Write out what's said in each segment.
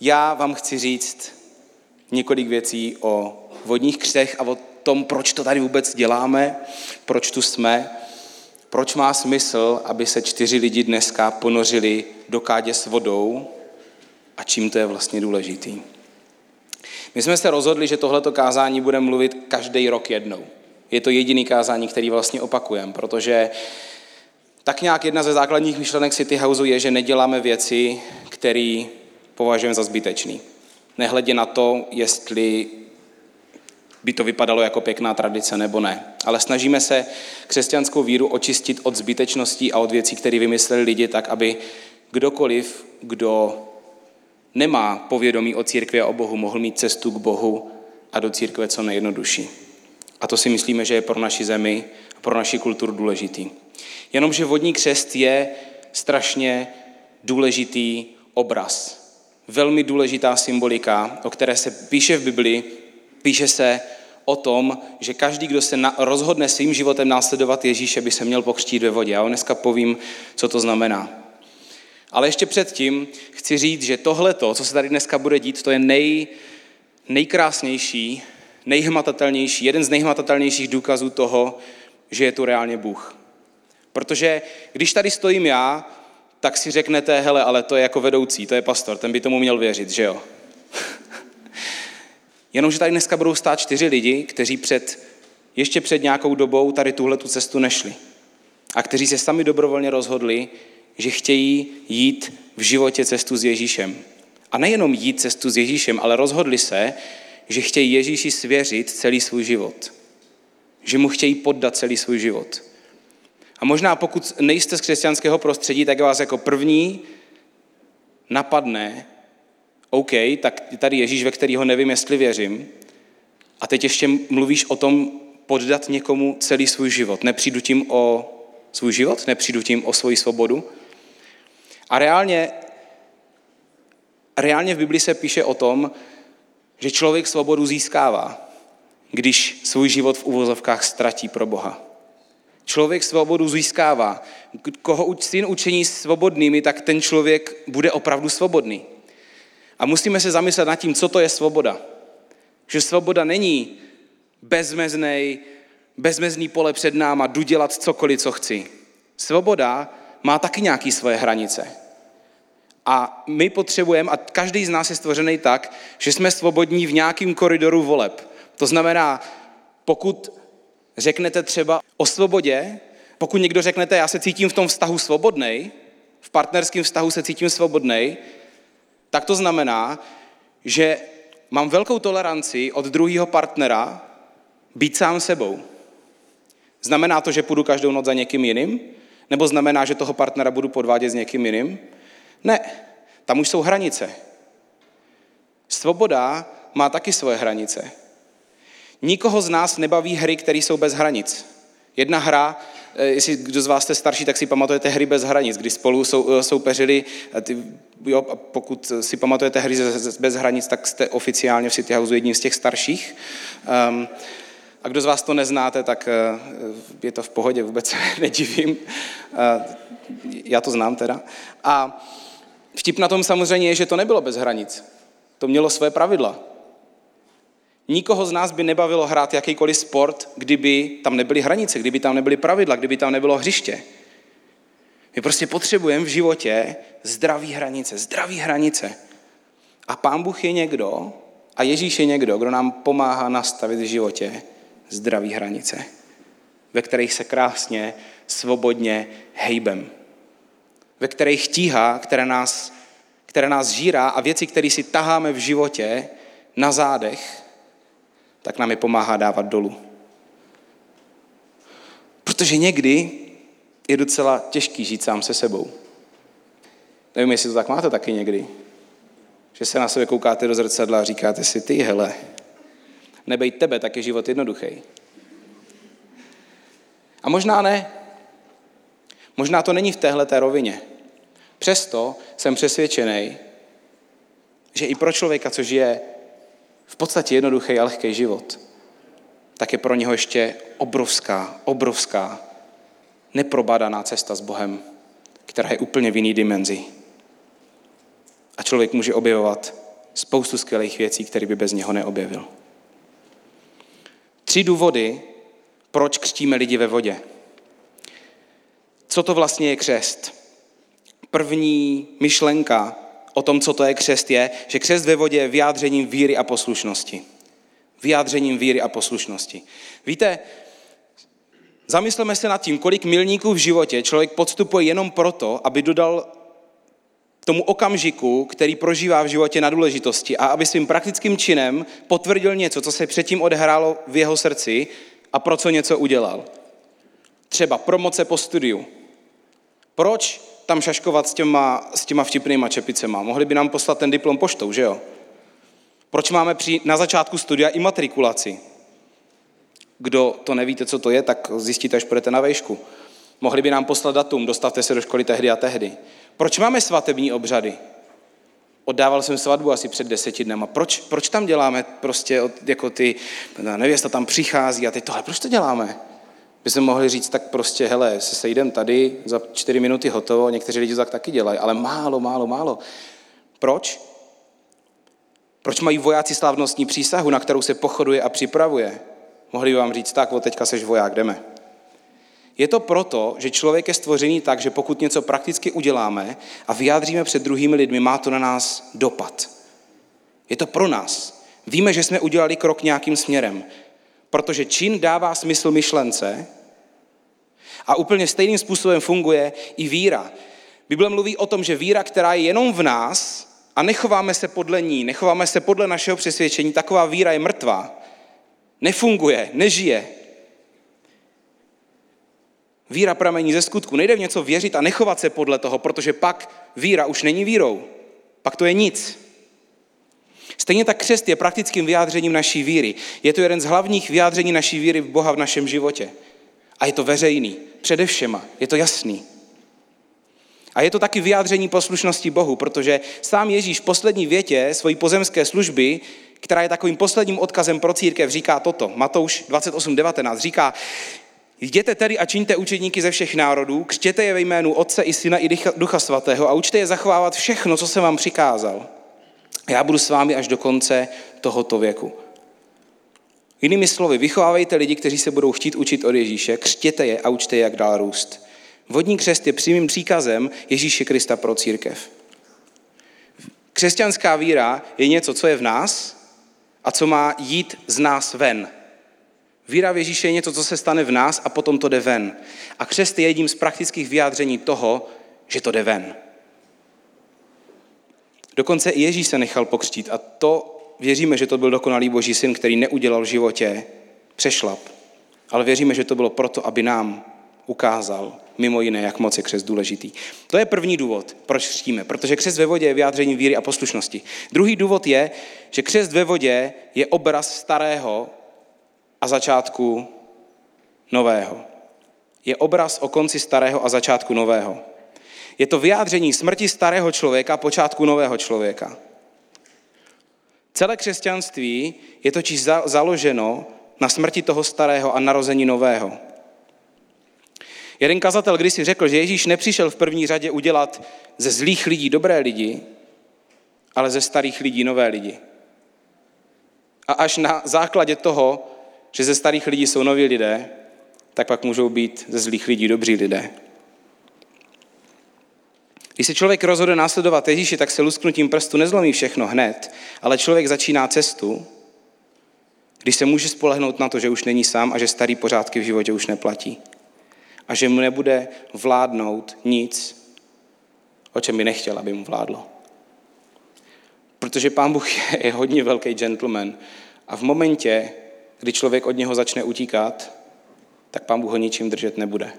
Já vám chci říct několik věcí o vodních křtech a o tom, proč to tady vůbec děláme, proč tu jsme, proč má smysl, aby se čtyři lidi dneska ponořili do kádě s vodou a čím to je vlastně důležitý. My jsme se rozhodli, že tohleto kázání budeme mluvit každý rok jednou. Je to jediný kázání, který vlastně opakujeme, protože tak nějak jedna ze základních myšlenek City Houseu je, že neděláme věci, které považujeme za zbytečný. Nehledě na to, jestli by to vypadalo jako pěkná tradice nebo ne. Ale snažíme se křesťanskou víru očistit od zbytečností a od věcí, které vymysleli lidi tak, aby kdokoliv, kdo nemá povědomí o církvi a o Bohu, mohl mít cestu k Bohu a do církve co nejjednodušší. A to si myslíme, že je pro naši zemi pro naši kulturu důležitý. Jenomže vodní křest je strašně důležitý obraz. Velmi důležitá symbolika, o které se píše v Biblii, píše se o tom, že každý, kdo se rozhodne svým životem následovat Ježíše, by se měl pokřtít ve vodě. Já vám dneska povím, co to znamená. Ale ještě předtím chci říct, že tohle, co se tady dneska bude dít, to je nej, nejkrásnější, nejhmatatelnější, jeden z nejhmatatelnějších důkazů toho, že je tu reálně Bůh. Protože když tady stojím já, tak si řeknete, hele, ale to je jako vedoucí, to je pastor, ten by tomu měl věřit, že jo? Jenomže tady dneska budou stát čtyři lidi, kteří před, ještě před nějakou dobou tady tuhle tu cestu nešli. A kteří se sami dobrovolně rozhodli, že chtějí jít v životě cestu s Ježíšem. A nejenom jít cestu s Ježíšem, ale rozhodli se, že chtějí Ježíši svěřit celý svůj život. Že mu chtějí poddat celý svůj život. A možná pokud nejste z křesťanského prostředí, tak vás jako první napadne, OK, tak tady Ježíš, ve kterého nevím, jestli věřím. A teď ještě mluvíš o tom poddat někomu celý svůj život. Nepřijdu tím o svůj život, nepřijdu tím o svoji svobodu. A reálně, reálně v Biblii se píše o tom, že člověk svobodu získává, když svůj život v uvozovkách ztratí pro Boha. Člověk svobodu získává. Koho syn učení svobodnými, tak ten člověk bude opravdu svobodný. A musíme se zamyslet nad tím, co to je svoboda. Že svoboda není bezmeznej, bezmezný pole před náma, jdu dělat cokoliv, co chci. Svoboda má taky nějaké svoje hranice. A my potřebujeme, a každý z nás je stvořený tak, že jsme svobodní v nějakém koridoru voleb. To znamená, pokud řeknete třeba o svobodě, pokud někdo řeknete, já se cítím v tom vztahu svobodnej, v partnerském vztahu se cítím svobodnej, tak to znamená, že mám velkou toleranci od druhého partnera být sám sebou. Znamená to, že půjdu každou noc za někým jiným? Nebo znamená, že toho partnera budu podvádět s někým jiným? Ne, tam už jsou hranice. Svoboda má taky svoje hranice. Nikoho z nás nebaví hry, které jsou bez hranic. Jedna hra, eh, jestli kdo z vás jste starší, tak si pamatujete hry bez hranic, kdy spolu sou, eh, soupeřili, ty, jo, a pokud si pamatujete hry bez hranic, tak jste oficiálně v City Houseu jedním z těch starších. Um, a kdo z vás to neznáte, tak eh, je to v pohodě, vůbec se nedivím. Já to znám teda. A vtip na tom samozřejmě je, že to nebylo bez hranic. To mělo své pravidla. Nikoho z nás by nebavilo hrát jakýkoliv sport, kdyby tam nebyly hranice, kdyby tam nebyly pravidla, kdyby tam nebylo hřiště. My prostě potřebujeme v životě zdraví hranice, zdraví hranice. A Pán Bůh je někdo, a Ježíš je někdo, kdo nám pomáhá nastavit v životě zdraví hranice, ve kterých se krásně, svobodně hejbem. Ve kterých tíha, které nás, které nás žírá a věci, které si taháme v životě na zádech, tak nám je pomáhá dávat dolů. Protože někdy je docela těžký žít sám se sebou. Nevím, jestli to tak máte taky někdy. Že se na sebe koukáte do zrcadla a říkáte si, ty hele, nebej tebe, tak je život jednoduchý. A možná ne. Možná to není v téhle té rovině. Přesto jsem přesvědčený, že i pro člověka, co žije v podstatě jednoduchý a lehký život, tak je pro něho ještě obrovská, obrovská, neprobádaná cesta s Bohem, která je úplně v jiný dimenzi. A člověk může objevovat spoustu skvělých věcí, které by bez něho neobjevil. Tři důvody, proč křtíme lidi ve vodě. Co to vlastně je křest? První myšlenka o tom, co to je křest, je, že křest ve vodě je vyjádřením víry a poslušnosti. Vyjádřením víry a poslušnosti. Víte, zamysleme se nad tím, kolik milníků v životě člověk podstupuje jenom proto, aby dodal tomu okamžiku, který prožívá v životě na důležitosti a aby svým praktickým činem potvrdil něco, co se předtím odehrálo v jeho srdci a pro co něco udělal. Třeba promoce po studiu. Proč tam šaškovat s těma, s těma vtipnýma čepicema? Mohli by nám poslat ten diplom poštou, že jo? Proč máme při, na začátku studia i matrikulaci? Kdo to nevíte, co to je, tak zjistíte, až půjdete na vejšku. Mohli by nám poslat datum, dostavte se do školy tehdy a tehdy. Proč máme svatební obřady? Oddával jsem svatbu asi před deseti dnama. Proč, proč tam děláme prostě jako ty, nevěsta tam přichází a teď tohle, proč to děláme? By se mohli říct, tak prostě, hele, se sejdem tady, za čtyři minuty hotovo, někteří lidi to tak taky dělají, ale málo, málo, málo. Proč? Proč mají vojáci slavnostní přísahu, na kterou se pochoduje a připravuje? Mohli by vám říct, tak, od teďka seš voják, jdeme. Je to proto, že člověk je stvořený tak, že pokud něco prakticky uděláme a vyjádříme před druhými lidmi, má to na nás dopad. Je to pro nás. Víme, že jsme udělali krok nějakým směrem, protože čin dává smysl myšlence a úplně stejným způsobem funguje i víra. Bible mluví o tom, že víra, která je jenom v nás a nechováme se podle ní, nechováme se podle našeho přesvědčení, taková víra je mrtvá. Nefunguje, nežije. Víra pramení ze skutku. Nejde v něco věřit a nechovat se podle toho, protože pak víra už není vírou. Pak to je nic. Stejně tak křest je praktickým vyjádřením naší víry. Je to jeden z hlavních vyjádření naší víry v Boha v našem životě. A je to veřejný, především, je to jasný. A je to taky vyjádření poslušnosti Bohu, protože sám Ježíš v poslední větě svojí pozemské služby, která je takovým posledním odkazem pro církev, říká toto. Matouš 28.19 říká, Jděte tedy a čiňte učedníky ze všech národů, křtěte je ve jménu Otce i Syna i Ducha Svatého a učte je zachovávat všechno, co jsem vám přikázal. Já budu s vámi až do konce tohoto věku. Jinými slovy, vychovávejte lidi, kteří se budou chtít učit od Ježíše, křtěte je a učte je, jak dál růst. Vodní křest je přímým příkazem Ježíše Krista pro církev. Křesťanská víra je něco, co je v nás a co má jít z nás ven. Víra v Ježíše je něco, co se stane v nás a potom to jde ven. A křest je jedním z praktických vyjádření toho, že to jde ven. Dokonce i Ježíš se nechal pokřtít a to věříme, že to byl dokonalý boží syn, který neudělal v životě přešlap. Ale věříme, že to bylo proto, aby nám ukázal mimo jiné, jak moc je křest důležitý. To je první důvod, proč křtíme, protože křest ve vodě je vyjádření víry a poslušnosti. Druhý důvod je, že křest ve vodě je obraz starého a začátku nového. Je obraz o konci starého a začátku nového. Je to vyjádření smrti starého člověka a počátku nového člověka. Celé křesťanství je totiž založeno na smrti toho starého a narození nového. Jeden kazatel kdysi řekl, že Ježíš nepřišel v první řadě udělat ze zlých lidí dobré lidi, ale ze starých lidí nové lidi. A až na základě toho, že ze starých lidí jsou noví lidé, tak pak můžou být ze zlých lidí dobří lidé. Když se člověk rozhodne následovat Ježíše, tak se lusknutím prstu nezlomí všechno hned, ale člověk začíná cestu, když se může spolehnout na to, že už není sám a že starý pořádky v životě už neplatí. A že mu nebude vládnout nic, o čem by nechtěl, aby mu vládlo. Protože pán Bůh je hodně velký gentleman a v momentě, kdy člověk od něho začne utíkat, tak pán Bůh ho ničím držet nebude.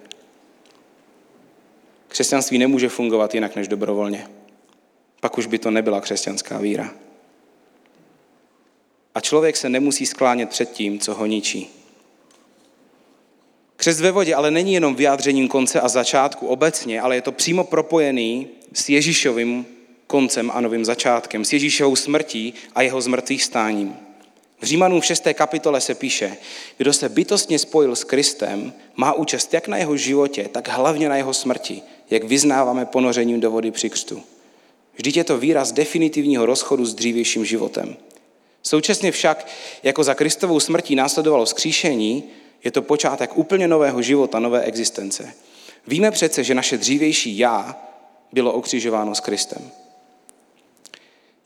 Křesťanství nemůže fungovat jinak než dobrovolně. Pak už by to nebyla křesťanská víra. A člověk se nemusí sklánět před tím, co ho ničí. Křest ve vodě ale není jenom vyjádřením konce a začátku obecně, ale je to přímo propojený s Ježíšovým koncem a novým začátkem, s Ježíšovou smrtí a jeho zmrtvých stáním. V Římanům v 6. kapitole se píše, kdo se bytostně spojil s Kristem, má účast jak na jeho životě, tak hlavně na jeho smrti. Jak vyznáváme ponořením do vody při křtu. Vždyť je to výraz definitivního rozchodu s dřívějším životem. Současně však, jako za Kristovou smrtí následovalo skříšení, je to počátek úplně nového života, nové existence. Víme přece, že naše dřívější já bylo okřižováno s Kristem.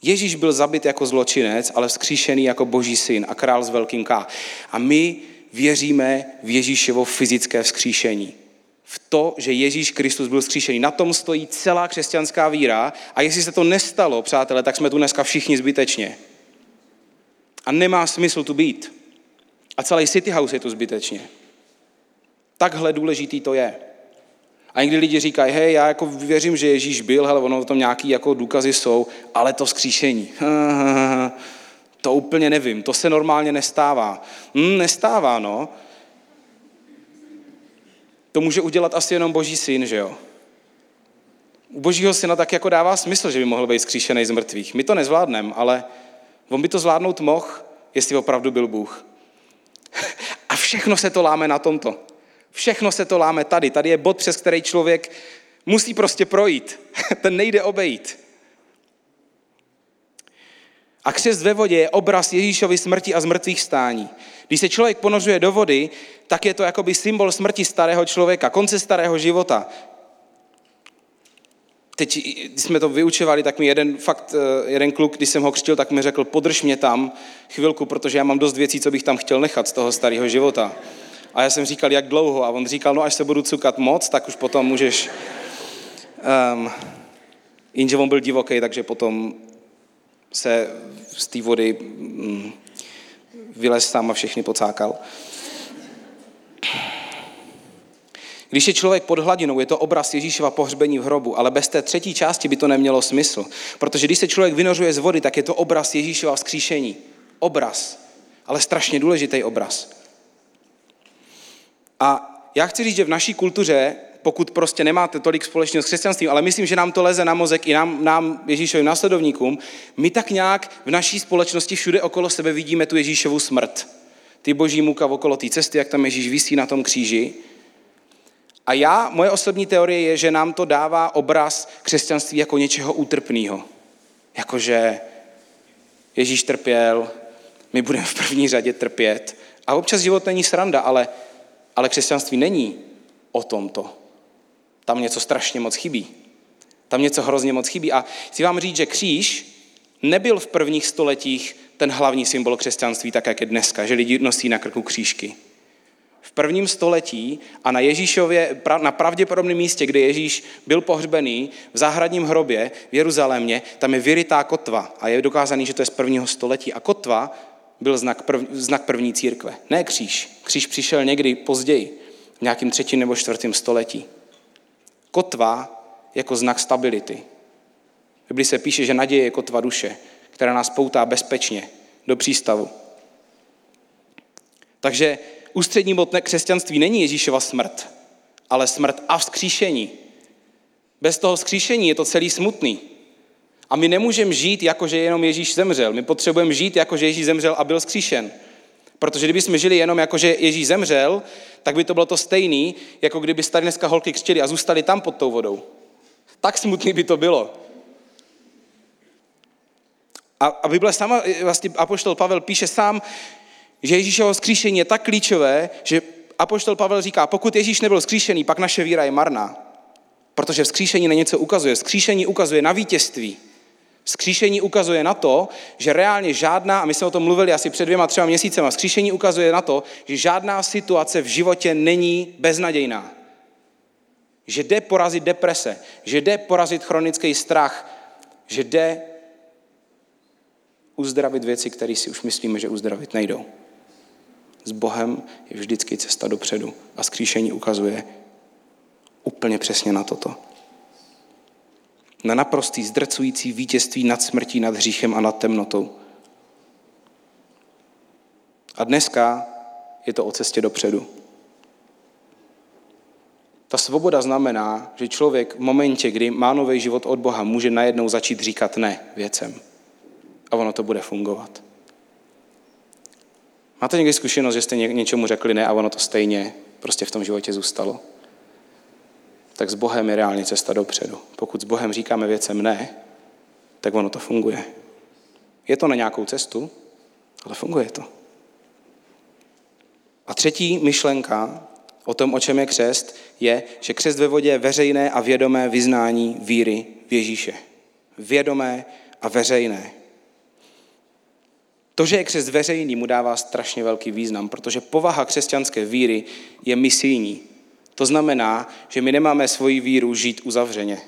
Ježíš byl zabit jako zločinec, ale vzkříšený jako boží syn a král s velkým K. A my věříme v Ježíšovo fyzické vzkříšení. V to, že Ježíš Kristus byl vzkříšený. Na tom stojí celá křesťanská víra a jestli se to nestalo, přátelé, tak jsme tu dneska všichni zbytečně. A nemá smysl tu být. A celý City House je tu zbytečně. Takhle důležitý to je. A někdy lidi říkají, hej, já jako věřím, že Ježíš byl, ale ono tam nějaký jako důkazy jsou, ale to vzkříšení. to úplně nevím, to se normálně nestává. Hmm, nestává, no. To může udělat asi jenom boží syn, že jo? U božího syna tak jako dává smysl, že by mohl být skříšený z mrtvých. My to nezvládneme, ale on by to zvládnout mohl, jestli opravdu byl Bůh. A všechno se to láme na tomto. Všechno se to láme tady. Tady je bod, přes který člověk musí prostě projít. Ten nejde obejít. A křest ve vodě je obraz Ježíšovy smrti a zmrtvých stání. Když se člověk ponořuje do vody, tak je to jakoby symbol smrti starého člověka, konce starého života. Teď, když jsme to vyučovali, tak mi jeden, fakt, eh, jeden kluk, když jsem ho křtil, tak mi řekl, podrž mě tam chvilku, protože já mám dost věcí, co bych tam chtěl nechat z toho starého života. A já jsem říkal, jak dlouho? A on říkal, no až se budu cukat moc, tak už potom můžeš... Um, jenže on byl divoký, takže potom se z té vody um, vylez tam a všechny pocákal. Když je člověk pod hladinou, je to obraz Ježíšova pohřbení v hrobu, ale bez té třetí části by to nemělo smysl. Protože když se člověk vynořuje z vody, tak je to obraz Ježíšova vzkříšení. Obraz, ale strašně důležitý obraz. A já chci říct, že v naší kultuře, pokud prostě nemáte tolik společného s křesťanstvím, ale myslím, že nám to leze na mozek i nám, nám Ježíšovým následovníkům, my tak nějak v naší společnosti všude okolo sebe vidíme tu Ježíšovu smrt. Ty boží muka okolo té cesty, jak tam Ježíš visí na tom kříži. A já, moje osobní teorie je, že nám to dává obraz křesťanství jako něčeho útrpného. Jakože Ježíš trpěl, my budeme v první řadě trpět. A občas život není sranda, ale ale křesťanství není o tomto. Tam něco strašně moc chybí. Tam něco hrozně moc chybí. A chci vám říct, že kříž nebyl v prvních stoletích ten hlavní symbol křesťanství, tak jak je dneska, že lidi nosí na krku křížky. V prvním století a na Ježíšově, na pravděpodobném místě, kde Ježíš byl pohřbený, v zahradním hrobě v Jeruzalémě, tam je vyrytá kotva a je dokázaný, že to je z prvního století. A kotva byl znak, prv, znak první církve. Ne kříž. Kříž přišel někdy později, v nějakým třetím nebo čtvrtém století. Kotva jako znak stability. V Bibli se píše, že naděje je kotva duše, která nás poutá bezpečně do přístavu. Takže ústřední bod křesťanství není Ježíšova smrt, ale smrt a vzkříšení. Bez toho vzkříšení je to celý smutný. A my nemůžeme žít, jako že jenom Ježíš zemřel. My potřebujeme žít, jako že Ježíš zemřel a byl zkříšen. Protože kdybychom žili jenom jako, že Ježíš zemřel, tak by to bylo to stejný, jako kdyby tady dneska holky křtili a zůstali tam pod tou vodou. Tak smutný by to bylo. A, a Bible sama, vlastně Apoštol Pavel píše sám, že Ježíšovo skříšení je tak klíčové, že Apoštol Pavel říká, pokud Ježíš nebyl skříšený, pak naše víra je marná. Protože vzkříšení na něco ukazuje. Vzkříšení ukazuje na vítězství. Skříšení ukazuje na to, že reálně žádná, a my jsme o tom mluvili asi před dvěma, třema měsícema, skříšení ukazuje na to, že žádná situace v životě není beznadějná. Že jde porazit deprese, že jde porazit chronický strach, že jde uzdravit věci, které si už myslíme, že uzdravit nejdou. S Bohem je vždycky cesta dopředu a skříšení ukazuje úplně přesně na toto na naprostý zdrcující vítězství nad smrtí, nad hříchem a nad temnotou. A dneska je to o cestě dopředu. Ta svoboda znamená, že člověk v momentě, kdy má nový život od Boha, může najednou začít říkat ne věcem. A ono to bude fungovat. Máte někdy zkušenost, že jste něčemu řekli ne a ono to stejně prostě v tom životě zůstalo? Tak s Bohem je reálně cesta dopředu. Pokud s Bohem říkáme věcem ne, tak ono to funguje. Je to na nějakou cestu, ale funguje to. A třetí myšlenka o tom, o čem je křest, je, že křest ve vodě je veřejné a vědomé vyznání víry v Ježíše. Vědomé a veřejné. To, že je křest veřejný, mu dává strašně velký význam, protože povaha křesťanské víry je misijní. To znamená, že my nemáme svoji víru žít uzavřeně.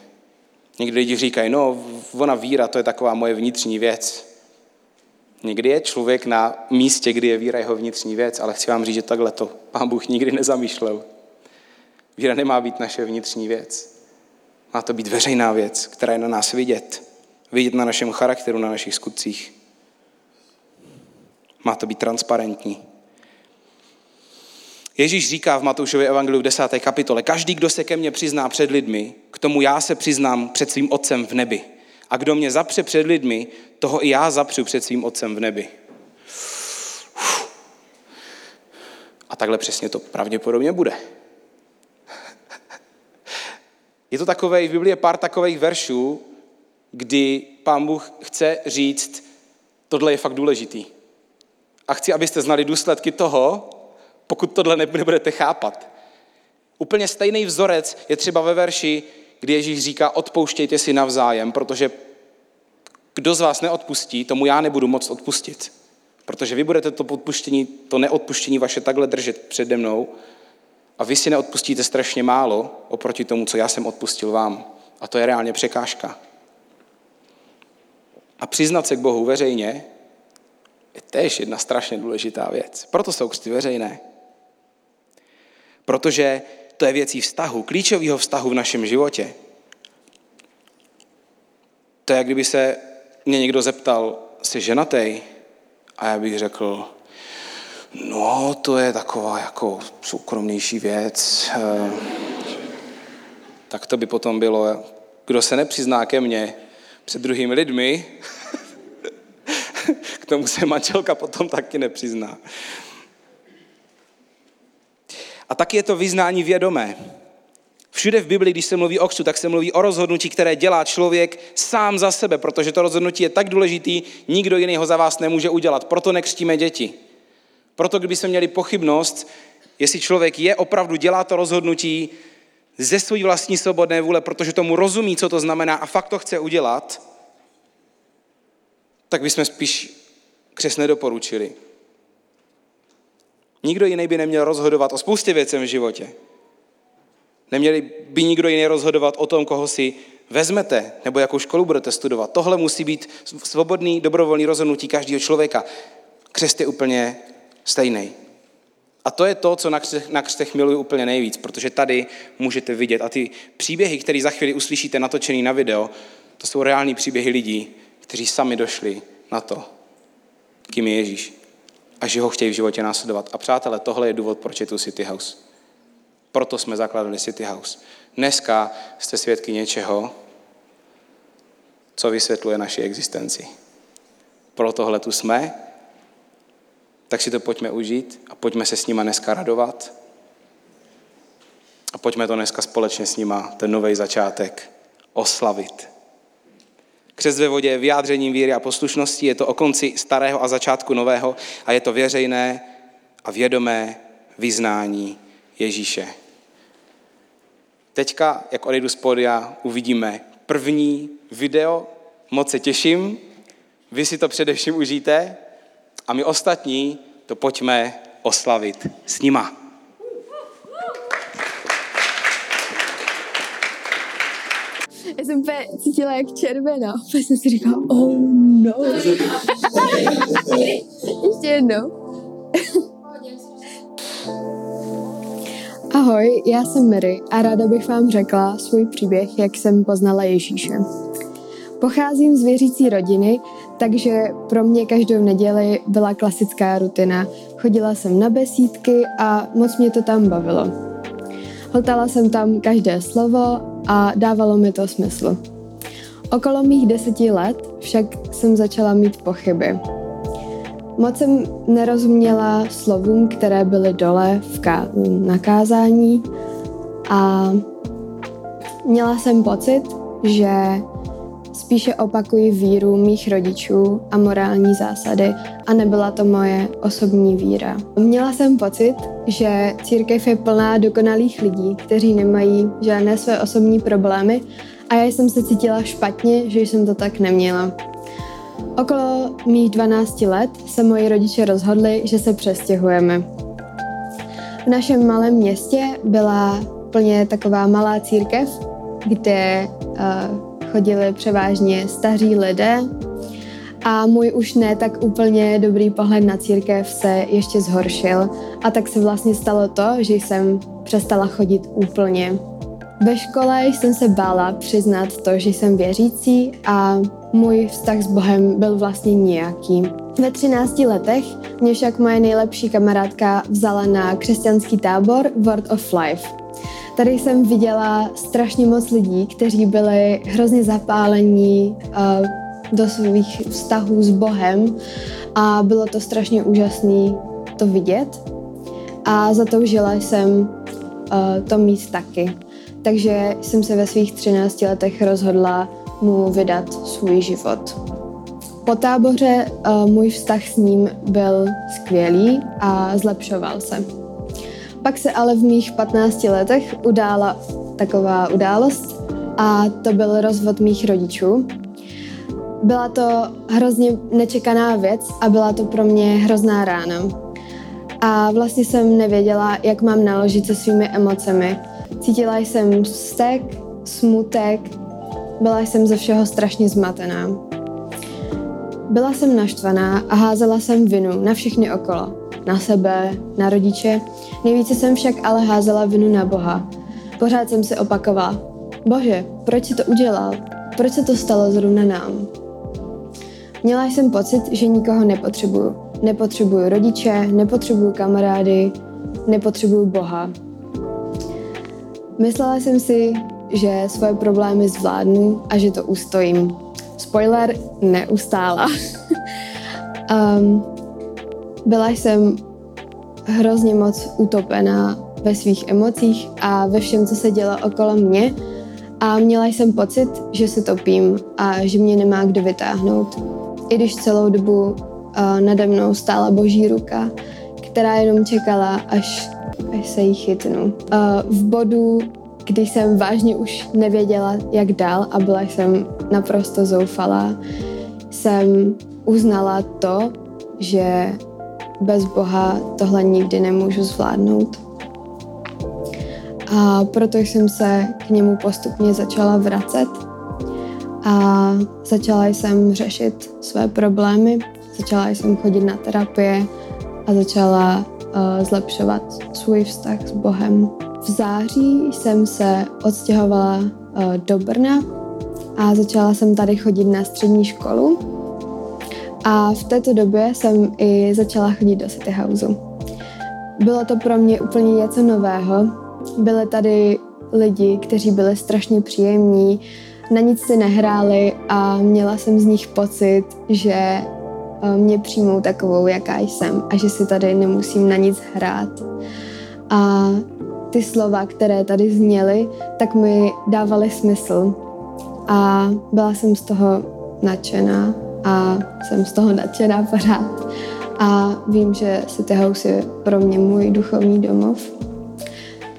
Někdy lidi říkají, no, ona víra, to je taková moje vnitřní věc. Někdy je člověk na místě, kdy je víra jeho vnitřní věc, ale chci vám říct, že takhle to pán Bůh nikdy nezamýšlel. Víra nemá být naše vnitřní věc. Má to být veřejná věc, která je na nás vidět. Vidět na našem charakteru, na našich skutcích. Má to být transparentní. Ježíš říká v Matoušově evangeliu v 10. kapitole, každý, kdo se ke mně přizná před lidmi, k tomu já se přiznám před svým otcem v nebi. A kdo mě zapře před lidmi, toho i já zapřu před svým otcem v nebi. A takhle přesně to pravděpodobně bude. Je to takové, v Biblii je pár takových veršů, kdy pán Bůh chce říct, tohle je fakt důležitý. A chci, abyste znali důsledky toho, pokud tohle nebudete chápat. Úplně stejný vzorec je třeba ve verši, kdy Ježíš říká, odpouštějte si navzájem, protože kdo z vás neodpustí, tomu já nebudu moc odpustit. Protože vy budete to odpuštění, to neodpuštění vaše takhle držet přede mnou a vy si neodpustíte strašně málo oproti tomu, co já jsem odpustil vám. A to je reálně překážka. A přiznat se k Bohu veřejně je též jedna strašně důležitá věc. Proto jsou křty veřejné. Protože to je věcí vztahu, klíčového vztahu v našem životě. To je, jak kdyby se mě někdo zeptal, jsi ženatý? A já bych řekl, no, to je taková jako soukromnější věc. Eh, tak to by potom bylo, kdo se nepřizná ke mně před druhými lidmi, k tomu se manželka potom taky nepřizná. A taky je to vyznání vědomé. Všude v Biblii, když se mluví o křtu, tak se mluví o rozhodnutí, které dělá člověk sám za sebe, protože to rozhodnutí je tak důležitý, nikdo jiný ho za vás nemůže udělat. Proto nekřtíme děti. Proto, kdyby jsme měli pochybnost, jestli člověk je opravdu dělá to rozhodnutí ze své vlastní svobodné vůle, protože tomu rozumí, co to znamená a fakt to chce udělat, tak bychom spíš křes nedoporučili. Nikdo jiný by neměl rozhodovat o spoustě věcem v životě. Neměli by nikdo jiný rozhodovat o tom, koho si vezmete, nebo jakou školu budete studovat. Tohle musí být svobodný, dobrovolný rozhodnutí každého člověka. Křest je úplně stejný. A to je to, co na křtech, na křtech miluji úplně nejvíc, protože tady můžete vidět. A ty příběhy, které za chvíli uslyšíte natočený na video, to jsou reální příběhy lidí, kteří sami došli na to, kým je Ježíš a že ho chtějí v životě následovat. A přátelé, tohle je důvod, proč je tu City House. Proto jsme zakladali City House. Dneska jste svědky něčeho, co vysvětluje naši existenci. Pro tohle tu jsme, tak si to pojďme užít a pojďme se s nima dneska radovat. A pojďme to dneska společně s nima, ten nový začátek, oslavit. Křest ve vodě je vyjádřením víry a poslušnosti, je to o konci starého a začátku nového a je to věřejné a vědomé vyznání Ježíše. Teďka, jak odejdu z podia, uvidíme první video. Moc se těším. Vy si to především užijte a my ostatní to pojďme oslavit s nima. Já jsem úplně cítila jak červená. Úplně jsem si říkala, oh no. Ještě jednou. Ahoj, já jsem Mary a ráda bych vám řekla svůj příběh, jak jsem poznala Ježíše. Pocházím z věřící rodiny, takže pro mě každou neděli byla klasická rutina. Chodila jsem na besídky a moc mě to tam bavilo. Hltala jsem tam každé slovo a dávalo mi to smysl. Okolo mých deseti let však jsem začala mít pochyby. Moc jsem nerozuměla slovům, které byly dole v ká- nakázání a měla jsem pocit, že spíše opakuji víru mých rodičů a morální zásady a nebyla to moje osobní víra. Měla jsem pocit, že církev je plná dokonalých lidí, kteří nemají žádné své osobní problémy a já jsem se cítila špatně, že jsem to tak neměla. Okolo mých 12 let se moji rodiče rozhodli, že se přestěhujeme. V našem malém městě byla plně taková malá církev, kde uh, chodili převážně staří lidé a můj už ne tak úplně dobrý pohled na církev se ještě zhoršil a tak se vlastně stalo to, že jsem přestala chodit úplně. Ve škole jsem se bála přiznat to, že jsem věřící a můj vztah s Bohem byl vlastně nějaký. Ve 13 letech mě však moje nejlepší kamarádka vzala na křesťanský tábor Word of Life. Tady jsem viděla strašně moc lidí, kteří byli hrozně zapálení uh, do svých vztahů s Bohem a bylo to strašně úžasné to vidět a zatoužila jsem uh, to mít taky. Takže jsem se ve svých 13 letech rozhodla mu vydat svůj život. Po táboře uh, můj vztah s ním byl skvělý a zlepšoval se. Pak se ale v mých 15 letech udála taková událost a to byl rozvod mých rodičů. Byla to hrozně nečekaná věc a byla to pro mě hrozná rána. A vlastně jsem nevěděla, jak mám naložit se svými emocemi. Cítila jsem vztek, smutek, byla jsem ze všeho strašně zmatená. Byla jsem naštvaná a házela jsem vinu na všechny okolo. Na sebe, na rodiče. Nejvíce jsem však ale házela vinu na Boha. Pořád jsem si opakovala. Bože, proč si to udělal? Proč se to stalo zrovna nám? Měla jsem pocit, že nikoho nepotřebuju. Nepotřebuju rodiče, nepotřebuju kamarády, nepotřebuju Boha. Myslela jsem si, že svoje problémy zvládnu a že to ustojím. Spoiler, neustála. um, byla jsem hrozně moc utopená ve svých emocích a ve všem, co se dělo okolo mě a měla jsem pocit, že se topím a že mě nemá kdo vytáhnout. I když celou dobu uh, nade mnou stála boží ruka, která jenom čekala, až, až se jí chytnu. Uh, v bodu když jsem vážně už nevěděla, jak dál a byla jsem naprosto zoufalá, jsem uznala to, že bez Boha tohle nikdy nemůžu zvládnout. A proto jsem se k němu postupně začala vracet a začala jsem řešit své problémy, začala jsem chodit na terapie a začala uh, zlepšovat svůj vztah s Bohem. V září jsem se odstěhovala uh, do Brna a začala jsem tady chodit na střední školu. A v této době jsem i začala chodit do City Houseu. Bylo to pro mě úplně něco nového. Byly tady lidi, kteří byli strašně příjemní, na nic si nehráli a měla jsem z nich pocit, že eh, mě přijmou takovou, jaká jsem a že si tady nemusím na nic hrát. A ty slova, které tady zněly, tak mi dávaly smysl. A byla jsem z toho nadšená a jsem z toho nadšená pořád. A vím, že City House je pro mě můj duchovní domov.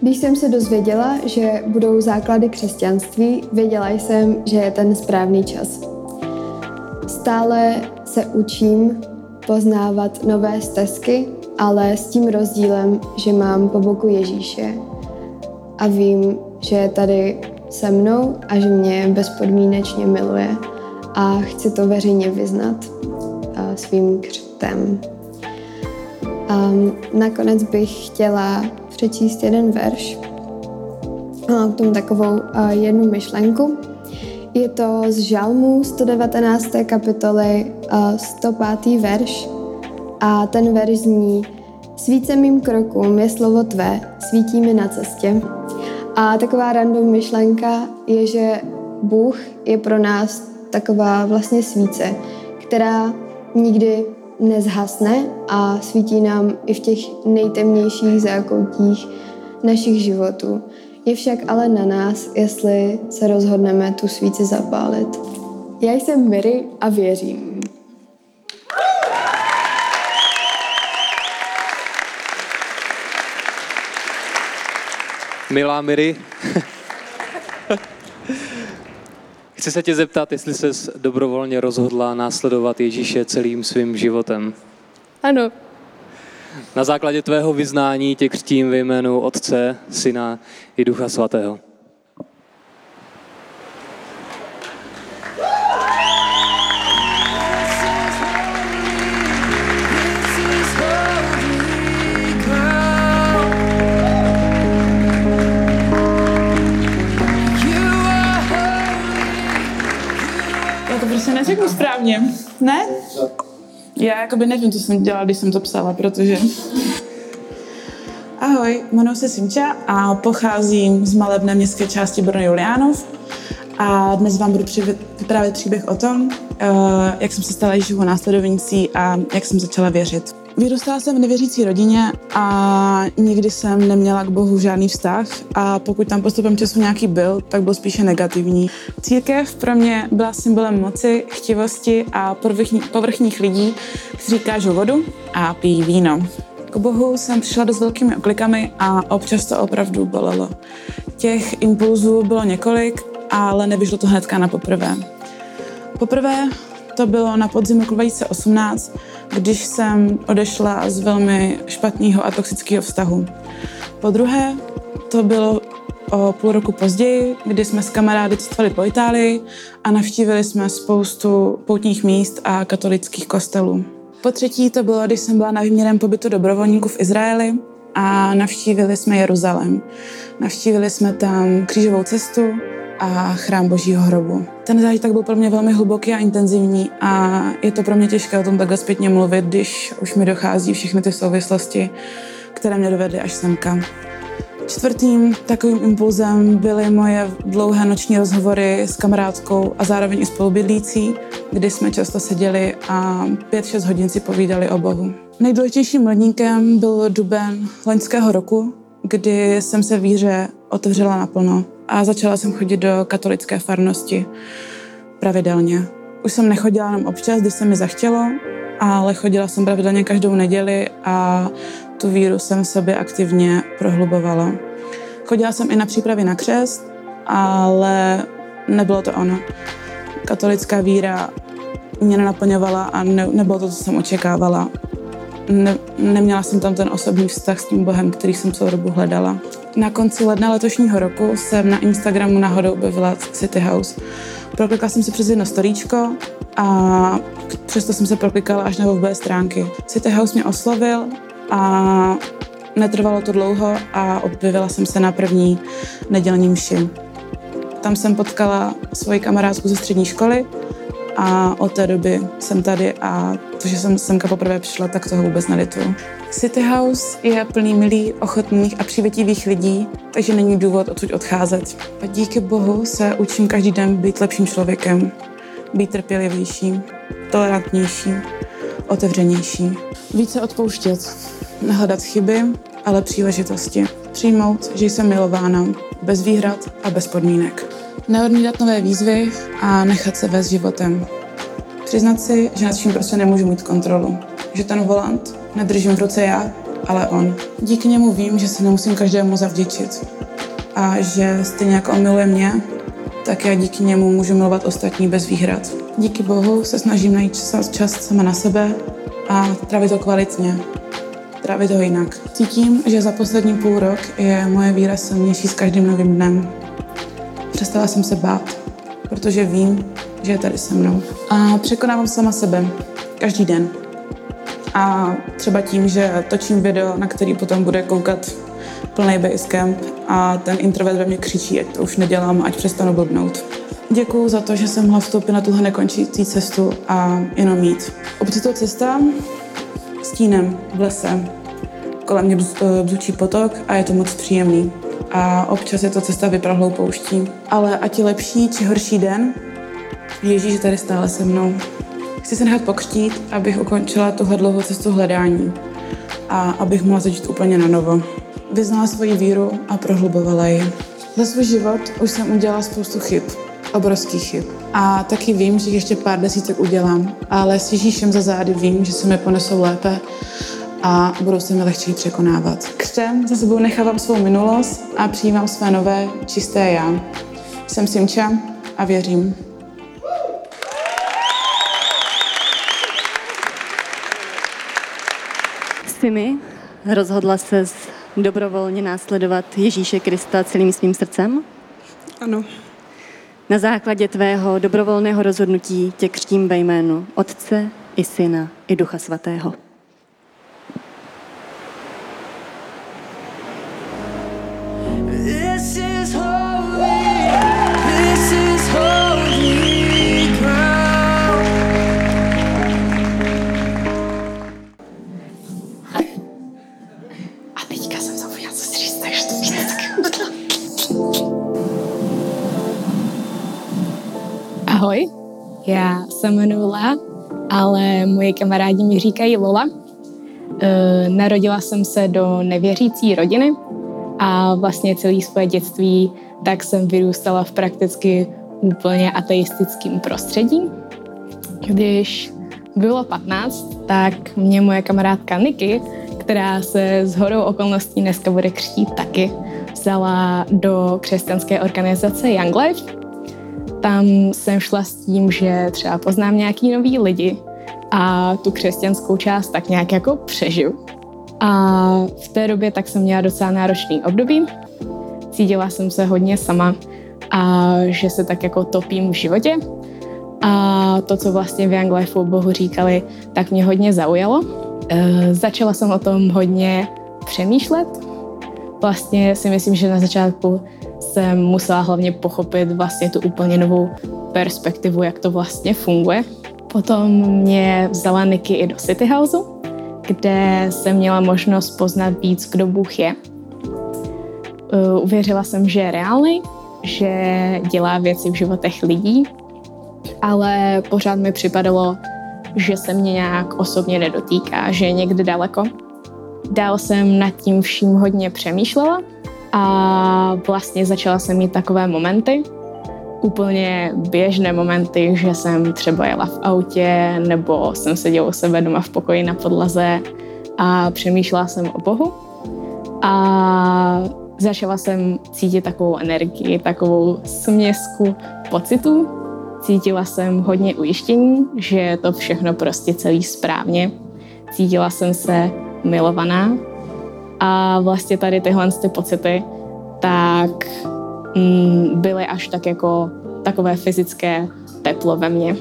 Když jsem se dozvěděla, že budou základy křesťanství, věděla jsem, že je ten správný čas. Stále se učím poznávat nové stezky ale s tím rozdílem, že mám po boku Ježíše a vím, že je tady se mnou a že mě bezpodmínečně miluje a chci to veřejně vyznat svým křtem. A nakonec bych chtěla přečíst jeden verš. Mám k tomu takovou jednu myšlenku. Je to z Žalmu 119. kapitoly 105. verš a ten verš zní Svíce mým krokům je slovo tvé, svítí mi na cestě. A taková random myšlenka je, že Bůh je pro nás taková vlastně svíce, která nikdy nezhasne a svítí nám i v těch nejtemnějších zákoutích našich životů. Je však ale na nás, jestli se rozhodneme tu svíci zapálit. Já jsem Mary a věřím. Milá Miri, chci se tě zeptat, jestli jsi dobrovolně rozhodla následovat Ježíše celým svým životem. Ano. Na základě tvého vyznání tě křtím ve jménu Otce, Syna i Ducha Svatého. Neřeknu správně. Ne? Já jakoby nevím, co jsem dělala, když jsem to psala, protože... Ahoj, jmenuji se Simča a pocházím z malebné městské části Brno Juliánov a dnes vám budu vyprávět příběh o tom, eh, jak jsem se stala Ježíšovou následovnicí a jak jsem začala věřit. Vyrůstala jsem v nevěřící rodině a nikdy jsem neměla k Bohu žádný vztah a pokud tam postupem času nějaký byl, tak byl spíše negativní. Církev pro mě byla symbolem moci, chtivosti a povrchní, povrchních lidí, kteří kážou vodu a pijí víno. K Bohu jsem přišla dost velkými oklikami a občas to opravdu bolelo. Těch impulzů bylo několik, ale nevyšlo to hnedka na poprvé. Poprvé to bylo na podzim roku 2018, když jsem odešla z velmi špatného a toxického vztahu. Po druhé to bylo o půl roku později, kdy jsme s kamarády cestovali po Itálii a navštívili jsme spoustu poutních míst a katolických kostelů. Po třetí to bylo, když jsem byla na výměrem pobytu dobrovolníků v Izraeli a navštívili jsme Jeruzalém. Navštívili jsme tam křížovou cestu, a chrám Božího hrobu. Ten zážitek byl pro mě velmi hluboký a intenzivní a je to pro mě těžké o tom takhle zpětně mluvit, když už mi dochází všechny ty souvislosti, které mě dovedly až semka. Čtvrtým takovým impulzem byly moje dlouhé noční rozhovory s kamarádkou a zároveň i spolubydlící, kdy jsme často seděli a pět šest hodin si povídali o Bohu. Nejdůležitějším mladníkem byl duben loňského roku, kdy jsem se víře otevřela naplno a začala jsem chodit do katolické farnosti pravidelně. Už jsem nechodila jenom občas, když se mi zachtělo, ale chodila jsem pravidelně každou neděli a tu víru jsem v sobě aktivně prohlubovala. Chodila jsem i na přípravy na křest, ale nebylo to ono. Katolická víra mě nenaplňovala a ne, nebylo to, co jsem očekávala. Ne, neměla jsem tam ten osobní vztah s tím Bohem, který jsem celou dobu hledala. Na konci ledna letošního roku jsem na Instagramu náhodou objevila City House. Proklikala jsem si přes jedno storíčko a přesto jsem se proklikala až na webové stránky. City House mě oslovil a netrvalo to dlouho a objevila jsem se na první nedělní mši. Tam jsem potkala svoji kamarádku ze střední školy a od té doby jsem tady a to, že jsem semka poprvé přišla, tak toho vůbec nelituju. City House je plný milých, ochotných a přívětivých lidí, takže není důvod odsud odcházet. A díky bohu se učím každý den být lepším člověkem, být trpělivější, tolerantnější, otevřenější. Více odpouštět, nehledat chyby, ale příležitosti. Přijmout, že jsem milována, bez výhrad a bez podmínek. Neodmítat nové výzvy a nechat se vést životem. Přiznat si, že nad čím prostě nemůžu mít kontrolu. Že ten volant nedržím v ruce já, ale on. Díky němu vím, že se nemusím každému zavděčit. A že stejně jako on miluje mě, tak já díky němu můžu milovat ostatní bez výhrad. Díky Bohu se snažím najít čas, čas sama na sebe a trávit to kvalitně. Trávit ho jinak. Cítím, že za poslední půl rok je moje víra silnější s každým novým dnem. Přestala jsem se bát, protože vím, že je tady se mnou. A překonávám sama sebe. Každý den. A třeba tím, že točím video, na který potom bude koukat plný basecamp a ten introvert ve mě křičí, ať to už nedělám, ať přestanu blbnout. Děkuju za to, že jsem mohla vstoupit na tuhle nekončící cestu a jenom jít. Občas to cesta stínem v lese. Kolem mě bzučí potok a je to moc příjemný. A občas je to cesta vyprahlou pouští. Ale ať je lepší či horší den, Ježíš je tady stále se mnou. Chci se nechat pokřtít, abych ukončila tuhle dlouhou cestu hledání a abych mohla začít úplně na novo. Vyznala svoji víru a prohlubovala ji. Za svůj život už jsem udělala spoustu chyb, obrovských chyb. A taky vím, že ještě pár desítek udělám, ale s Ježíšem za zády vím, že se mi ponesou lépe a budou se mi lehčí překonávat. Křtem za sebou nechávám svou minulost a přijímám své nové, čisté já. Jsem Simča a věřím. Simi, rozhodla se dobrovolně následovat Ježíše Krista celým svým srdcem? Ano. Na základě tvého dobrovolného rozhodnutí tě křtím ve jménu Otce i Syna i Ducha Svatého. Ahoj, já se jmenuji Lea, ale moje kamarádi mi říkají Lola. E, narodila jsem se do nevěřící rodiny a vlastně celé svoje dětství tak jsem vyrůstala v prakticky úplně ateistickém prostředí. Když bylo 15, tak mě moje kamarádka Niky, která se s horou okolností dneska bude křtít taky, vzala do křesťanské organizace Young Life. Tam jsem šla s tím, že třeba poznám nějaký nový lidi a tu křesťanskou část tak nějak jako přežiju. A v té době tak jsem měla docela náročný období. Cítila jsem se hodně sama a že se tak jako topím v životě. A to, co vlastně v Young Lifeu Bohu říkali, tak mě hodně zaujalo. E, začala jsem o tom hodně přemýšlet. Vlastně si myslím, že na začátku jsem musela hlavně pochopit vlastně tu úplně novou perspektivu, jak to vlastně funguje. Potom mě vzala Niky i do City Houseu, kde jsem měla možnost poznat víc, kdo Bůh je. Uh, Uvěřila jsem, že je reálný, že dělá věci v životech lidí, ale pořád mi připadalo, že se mě nějak osobně nedotýká, že je někde daleko. Dál jsem nad tím vším hodně přemýšlela a vlastně začala jsem mít takové momenty, úplně běžné momenty, že jsem třeba jela v autě nebo jsem seděla u sebe doma v pokoji na podlaze a přemýšlela jsem o Bohu. A začala jsem cítit takovou energii, takovou směsku pocitů. Cítila jsem hodně ujištění, že je to všechno prostě celý správně. Cítila jsem se milovaná a vlastně tady tyhle ty pocity tak mm, byly až tak jako takové fyzické teplo ve mně.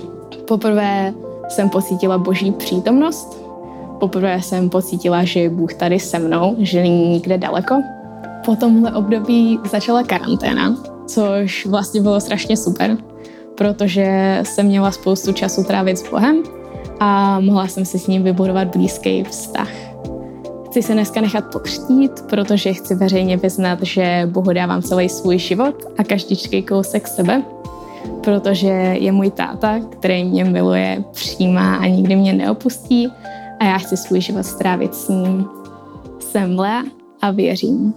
Poprvé jsem pocítila boží přítomnost, poprvé jsem pocítila, že je Bůh tady se mnou, že není nikde daleko. Po tomhle období začala karanténa, což vlastně bylo strašně super, protože jsem měla spoustu času trávit s Bohem a mohla jsem si s ním vybudovat blízký vztah. Chci se dneska nechat pokřtít, protože chci veřejně vyznat, že Bohu dávám celý svůj život a každičký kousek sebe, protože je můj táta, který mě miluje, přijímá a nikdy mě neopustí a já chci svůj život strávit s ním. Jsem Lea a věřím.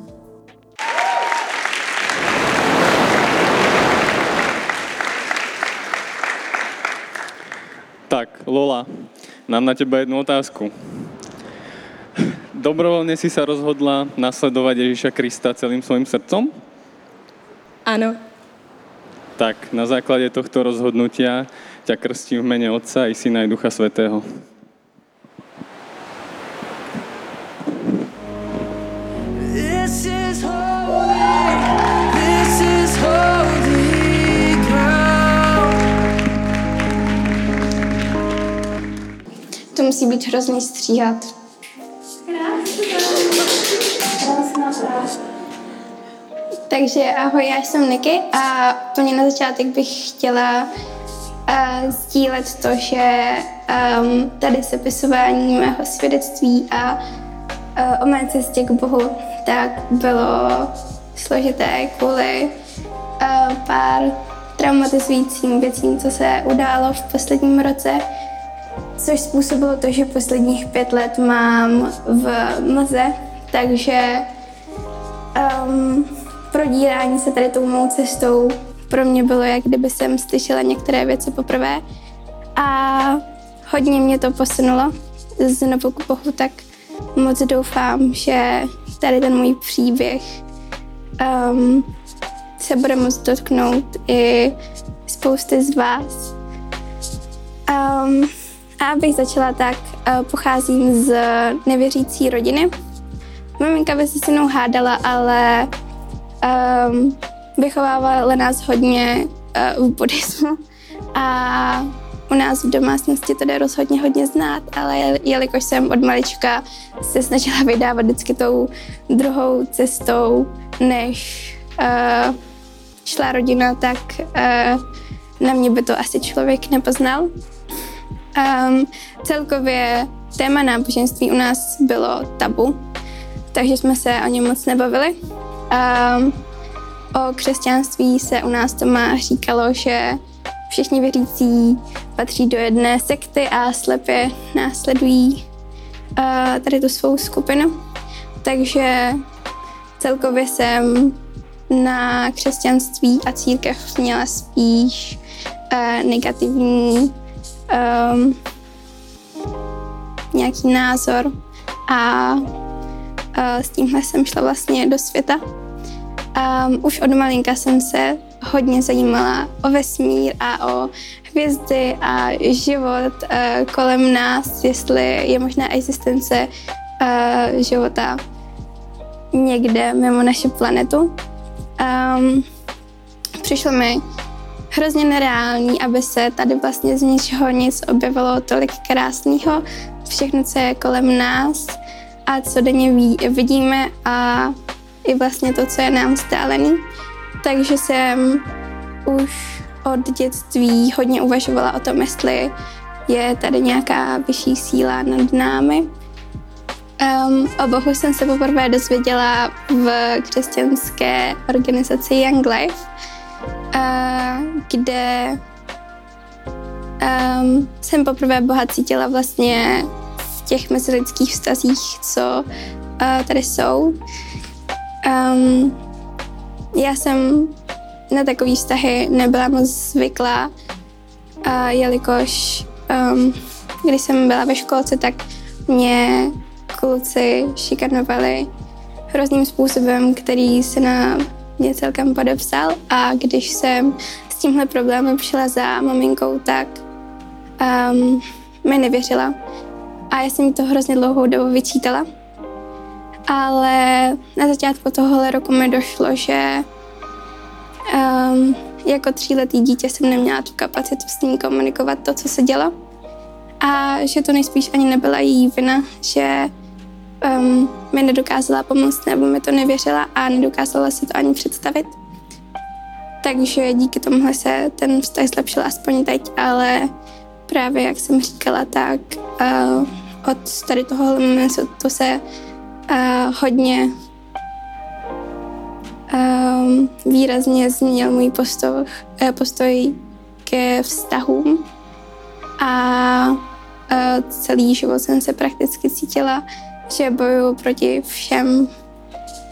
Tak, Lola, mám na teba jednu otázku. Dobrovoľne si sa rozhodla nasledovať Ježiša Krista celým svojim srdcom? Ano, Tak, na základe tohto rozhodnutia ťa krstím v mene Otca i Syna i Ducha Svetého. This is holy. This is holy ground. To musí být hrozný stříhat. Takže ahoj, já jsem Niky a plně na začátek bych chtěla uh, sdílet to, že um, tady sepisování mého svědectví a uh, o mé cestě k Bohu tak bylo složité kvůli uh, pár traumatizujícím věcím, co se událo v posledním roce, což způsobilo to, že posledních pět let mám v mlze, takže um, prodírání se tady tou mou cestou pro mě bylo, jak kdyby jsem slyšela některé věci poprvé. A hodně mě to posunulo znovu k Bohu, tak moc doufám, že tady ten můj příběh um, se bude moct dotknout i spousty z vás. Um, a abych začala tak, uh, pocházím z nevěřící rodiny. Maminka by se mnou hádala, ale um, vychovávala nás hodně uh, v buddhismu a u nás v domácnosti to jde rozhodně hodně znát, ale jelikož jsem od malička se snažila vydávat vždycky tou druhou cestou, než uh, šla rodina, tak uh, na mě by to asi člověk nepoznal. Um, celkově téma náboženství u nás bylo tabu, takže jsme se o něm moc nebavili. Um, o křesťanství se u nás doma říkalo, že všichni věřící patří do jedné sekty a slepě následují uh, tady tu svou skupinu. Takže celkově jsem na křesťanství a církev měla spíš uh, negativní um, nějaký názor a uh, s tímhle jsem šla vlastně do světa. Um, už od malinka jsem se hodně zajímala o vesmír a o hvězdy a život uh, kolem nás, jestli je možná existence uh, života někde mimo naši planetu. Um, přišlo mi hrozně nereální, aby se tady vlastně z ničeho nic objevilo tolik krásného, všechno, co je kolem nás a co denně vidíme a i vlastně to, co je nám vzdálený. Takže jsem už od dětství hodně uvažovala o tom, jestli je tady nějaká vyšší síla nad námi. Um, o Bohu jsem se poprvé dozvěděla v křesťanské organizaci Young Life, uh, kde um, jsem poprvé Boha cítila vlastně v těch mezilidských vztazích, co uh, tady jsou. Um, já jsem na takové vztahy nebyla moc zvyklá, a jelikož um, když jsem byla ve školce, tak mě kluci šikanovali hrozným způsobem, který se na mě celkem podepsal a když jsem s tímhle problémem přišla za maminkou, tak um, mi nevěřila. A já jsem to hrozně dlouhou dobu vyčítala. Ale na začátku tohohle roku mi došlo, že um, jako tříletý dítě jsem neměla tu kapacitu s ním komunikovat to, co se dělo. A že to nejspíš ani nebyla její vina, že um, mi nedokázala pomoct nebo mi to nevěřila a nedokázala si to ani představit. Takže díky tomuhle se ten vztah zlepšil aspoň teď, ale právě jak jsem říkala, tak uh, od tady toho momentu to se uh, hodně um, výrazně změnil můj postoj, uh, postoj ke vztahům a uh, celý život jsem se prakticky cítila, že bojuju proti všem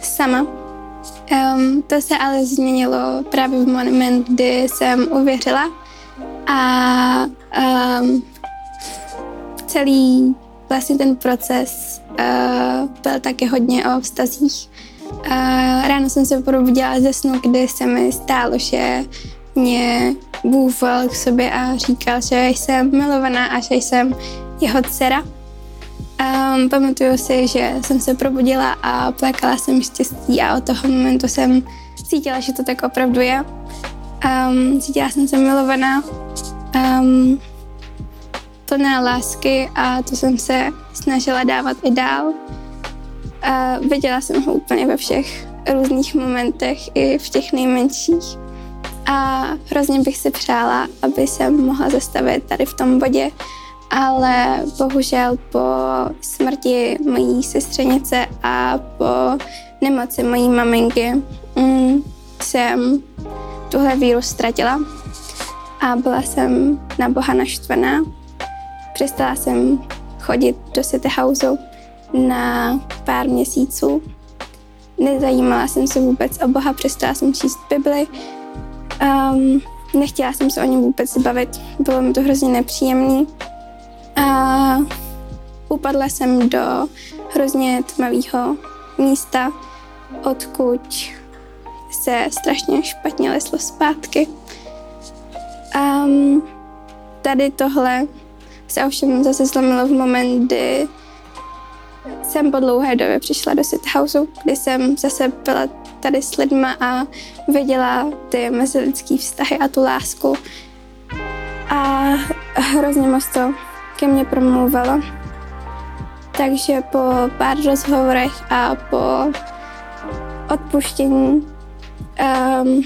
sama. Um, to se ale změnilo právě v moment, kdy jsem uvěřila a um, celý vlastně ten proces byl taky hodně o vztazích. Uh, ráno jsem se probudila ze snu, kdy se mi stálo, že mě Bůh k sobě a říkal, že jsem milovaná a že jsem jeho dcera. Um, pamatuju si, že jsem se probudila a plakala jsem štěstí a od toho momentu jsem cítila, že to tak opravdu je. Um, cítila jsem se milovaná, um, plná lásky a to jsem se snažila dávat i dál. Uh, viděla jsem ho úplně ve všech různých momentech, i v těch nejmenších. A hrozně bych si přála, aby se mohla zastavit tady v tom bodě, ale bohužel po smrti mojí sestřenice a po nemoci mojí maminky mm, jsem tuhle víru ztratila a byla jsem na Boha naštvaná. Přestala jsem chodit do City Houseu na pár měsíců nezajímala jsem se vůbec o Boha, přestala jsem číst Bibli. Um, nechtěla jsem se o něm vůbec bavit, bylo mi to hrozně nepříjemný. A upadla jsem do hrozně tmavého místa, odkud se strašně špatně leslo zpátky. Um, tady tohle se ovšem zase zlomilo v moment, kdy jsem po dlouhé době přišla do City Houseu, kdy jsem zase byla tady s lidma a viděla ty mezilidský vztahy a tu lásku. A hrozně moc to ke mně promluvilo. Takže po pár rozhovorech a po odpuštění um,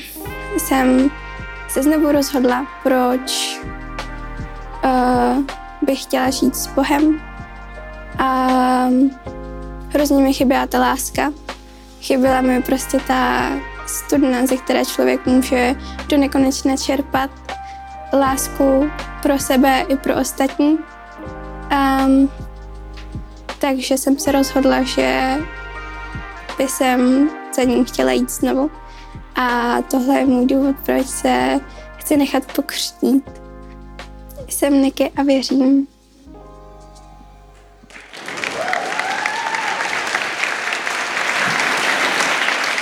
jsem se znovu rozhodla, proč uh, bych chtěla žít s Bohem. A hrozně mi chyběla ta láska. Chyběla mi prostě ta studna, ze které člověk může do nekonečna čerpat lásku pro sebe i pro ostatní. Um, takže jsem se rozhodla, že by jsem za ním chtěla jít znovu. A tohle je můj důvod, proč se chci nechat pokřtít. Jsem Niky a věřím,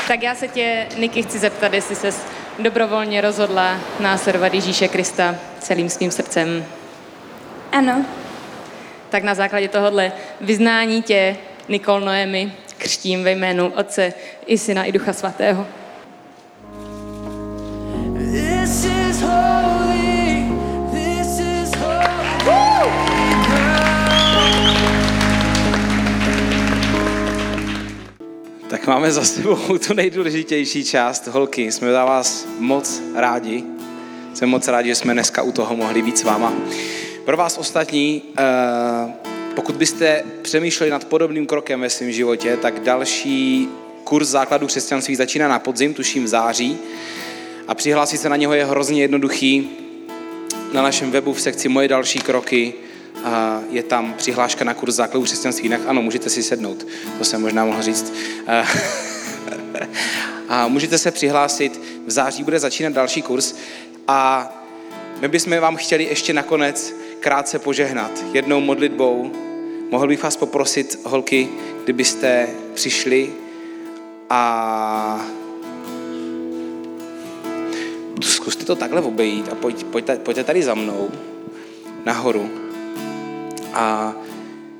Tak já se tě, Niky, chci zeptat, jestli ses dobrovolně rozhodla následovat Ježíše Krista celým svým srdcem. ano, Tak na základě tohohle vyznání tě, Nikol Noemi, křtím ve jménu Otce i Syna i Ducha Svatého. This is holy. Tak máme za sebou tu nejdůležitější část. Holky, jsme za vás moc rádi. Jsem moc rádi, že jsme dneska u toho mohli být s váma. Pro vás ostatní, eh, pokud byste přemýšleli nad podobným krokem ve svém životě, tak další kurz základů křesťanství začíná na podzim, tuším v září. A přihlásit se na něho je hrozně jednoduchý. Na našem webu v sekci Moje další kroky je tam přihláška na kurz základů křesťanství. Jinak ano, můžete si sednout, to jsem možná mohl říct. A můžete se přihlásit, v září bude začínat další kurz a my bychom vám chtěli ještě nakonec krátce požehnat jednou modlitbou. Mohl bych vás poprosit, holky, kdybyste přišli a zkuste to takhle obejít a pojď, pojďte, pojďte tady za mnou nahoru. A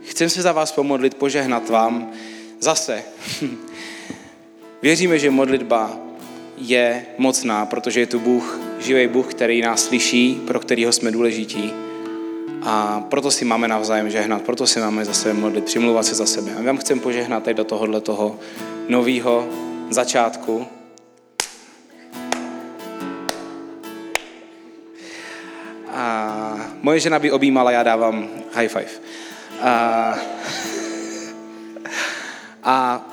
chcem se za vás pomodlit, požehnat vám zase. Věříme, že modlitba je mocná, protože je tu Bůh, živý Bůh, který nás slyší, pro kterého jsme důležití. A proto si máme navzájem žehnat, proto si máme za sebe modlit, přimluvat se za sebe. A vám chceme požehnat tady do tohohle toho nového začátku. A moje žena by objímala, já dávám high five. A, a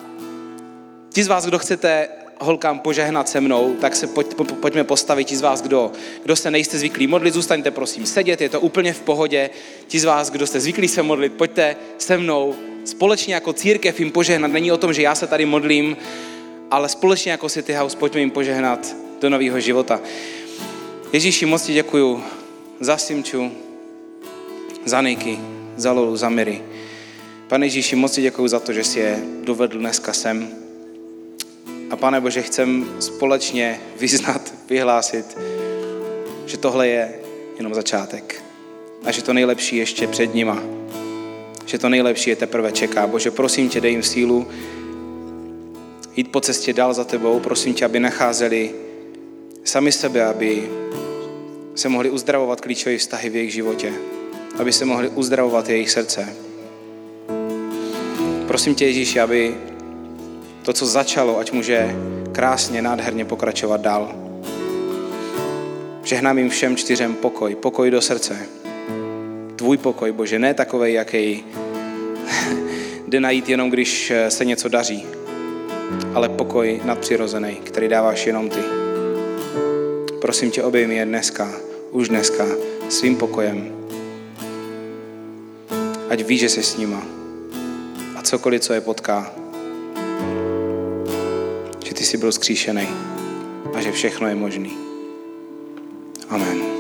ti z vás, kdo chcete holkám požehnat se mnou, tak se pojď, po, pojďme postavit. Ti z vás, kdo, kdo se nejste zvyklí modlit, zůstaňte prosím sedět, je to úplně v pohodě. Ti z vás, kdo jste zvyklí se modlit, pojďte se mnou společně jako církev jim požehnat. Není o tom, že já se tady modlím, ale společně jako City House pojďme jim požehnat do nového života. Ježíši, moc ti děkuju za Simču, za Niky, za Lolu, za Miri. Pane Ježíši, moc ti děkuju za to, že jsi je dovedl dneska sem. A pane Bože, chcem společně vyznat, vyhlásit, že tohle je jenom začátek. A že to nejlepší ještě před nima. Že to nejlepší je teprve čeká. Bože, prosím tě, dej jim sílu jít po cestě dál za tebou. Prosím tě, aby nacházeli sami sebe, aby se mohli uzdravovat klíčové vztahy v jejich životě. Aby se mohli uzdravovat jejich srdce. Prosím tě, Ježíši, aby to, co začalo, ať může krásně, nádherně pokračovat dál. Žehnám jim všem čtyřem pokoj, pokoj do srdce. Tvůj pokoj, Bože, ne takovej, jaký jde najít jenom, když se něco daří, ale pokoj nadpřirozený, který dáváš jenom ty. Prosím tě, obejmi je dneska, už dneska, svým pokojem. Ať ví, že jsi s nima. A cokoliv, co je potká, ty jsi byl skříšený a že všechno je možný. Amen.